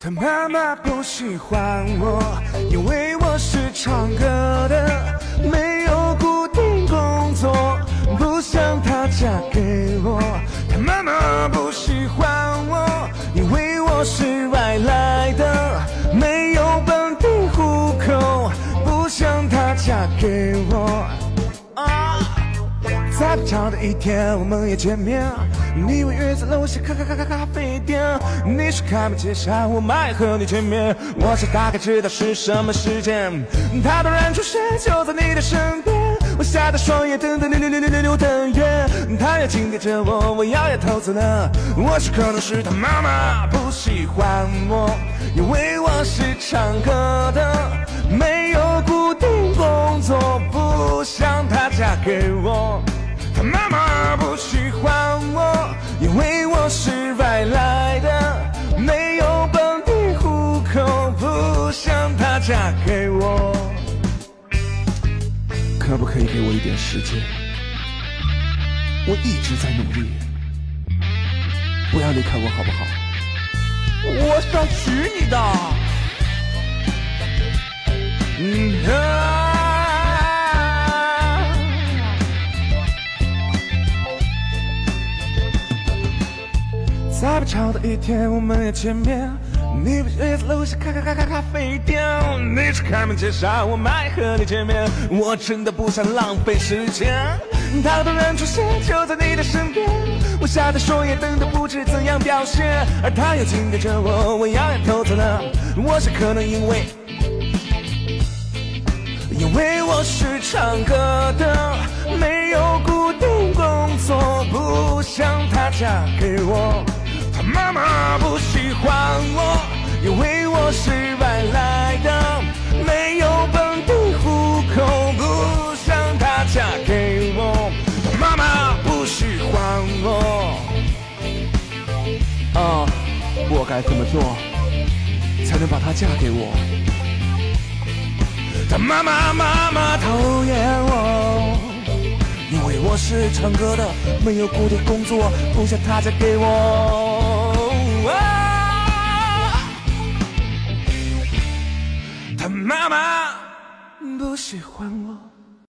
他妈妈不喜欢我，因为我是唱歌的，没有固定工作，不想她嫁给我。他妈妈不喜欢我，因为我是外来的，没有本地户口，不想她嫁给我。在不长的一天，我们也见面。你我约在楼下咖咖咖咖咖啡店，你说开门见山，我迈和你见面。我想大概知道是什么时间，他突然出现就在你的身边，我吓得双眼瞪得溜溜溜溜溜溜瞪圆。他要紧贴着我，我摇摇头走了。我说可能是他妈妈不喜欢我，因为我是唱歌的，没有固定工作，不想她嫁给我。嫁给我。可不可以给我一点时间？我一直在努力，不要离开我好不好？我想娶你的。嗯啊。在不巧的一天，我们要见面。你不约在楼下咖咖咖咖咖啡店，你是开门见山，我迈和你见面。我真的不想浪费时间。他突然出现就在你的身边，我吓得双眼瞪得不知怎样表现，而他又紧贴着我，我摇摇头走了。我想可能因为，因为我是唱歌的，没有固定工作，不想她嫁给我。妈妈不喜欢我，因为我是外来的，没有本地户口，不想她嫁给我。妈妈不喜欢我。啊，我该怎么做才能把她嫁给我？她妈妈妈妈讨厌我。因为我是唱歌的，没有固定工作，不想她嫁给我。他妈妈不喜欢我。